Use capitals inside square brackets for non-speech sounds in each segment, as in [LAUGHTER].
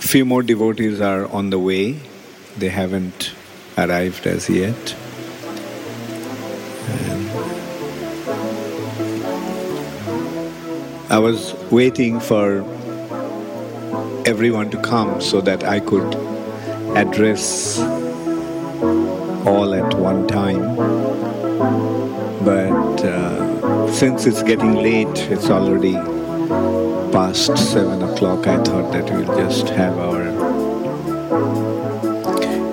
few more devotees are on the way. They haven't arrived as yet. And I was waiting for everyone to come so that I could address all at one time. But uh, since it's getting late, it's already past seven o'clock, I thought that we'll just have our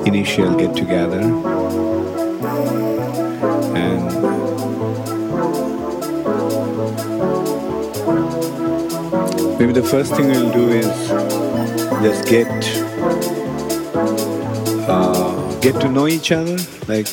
initial get together. And maybe the first thing we'll do is just get uh, get to know each other, like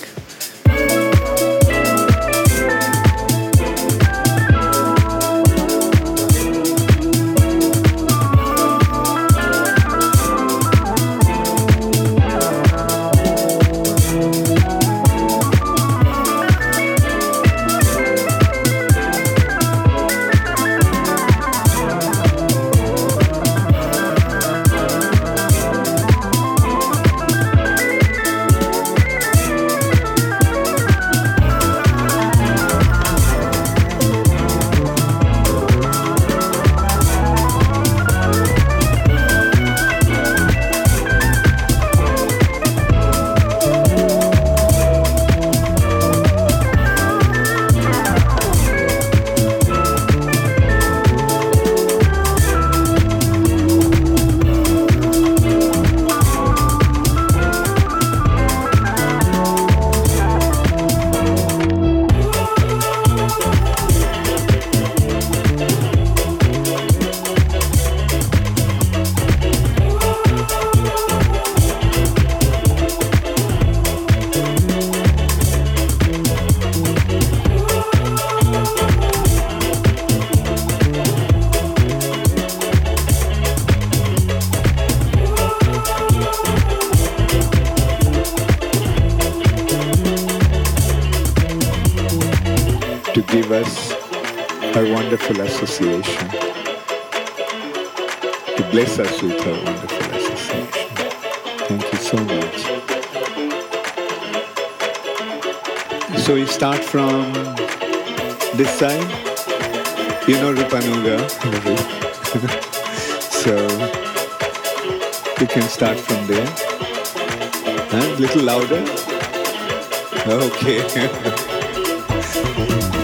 side. You know Rupanuga. [LAUGHS] so we can start from there. Huh? Little louder. Okay. [LAUGHS]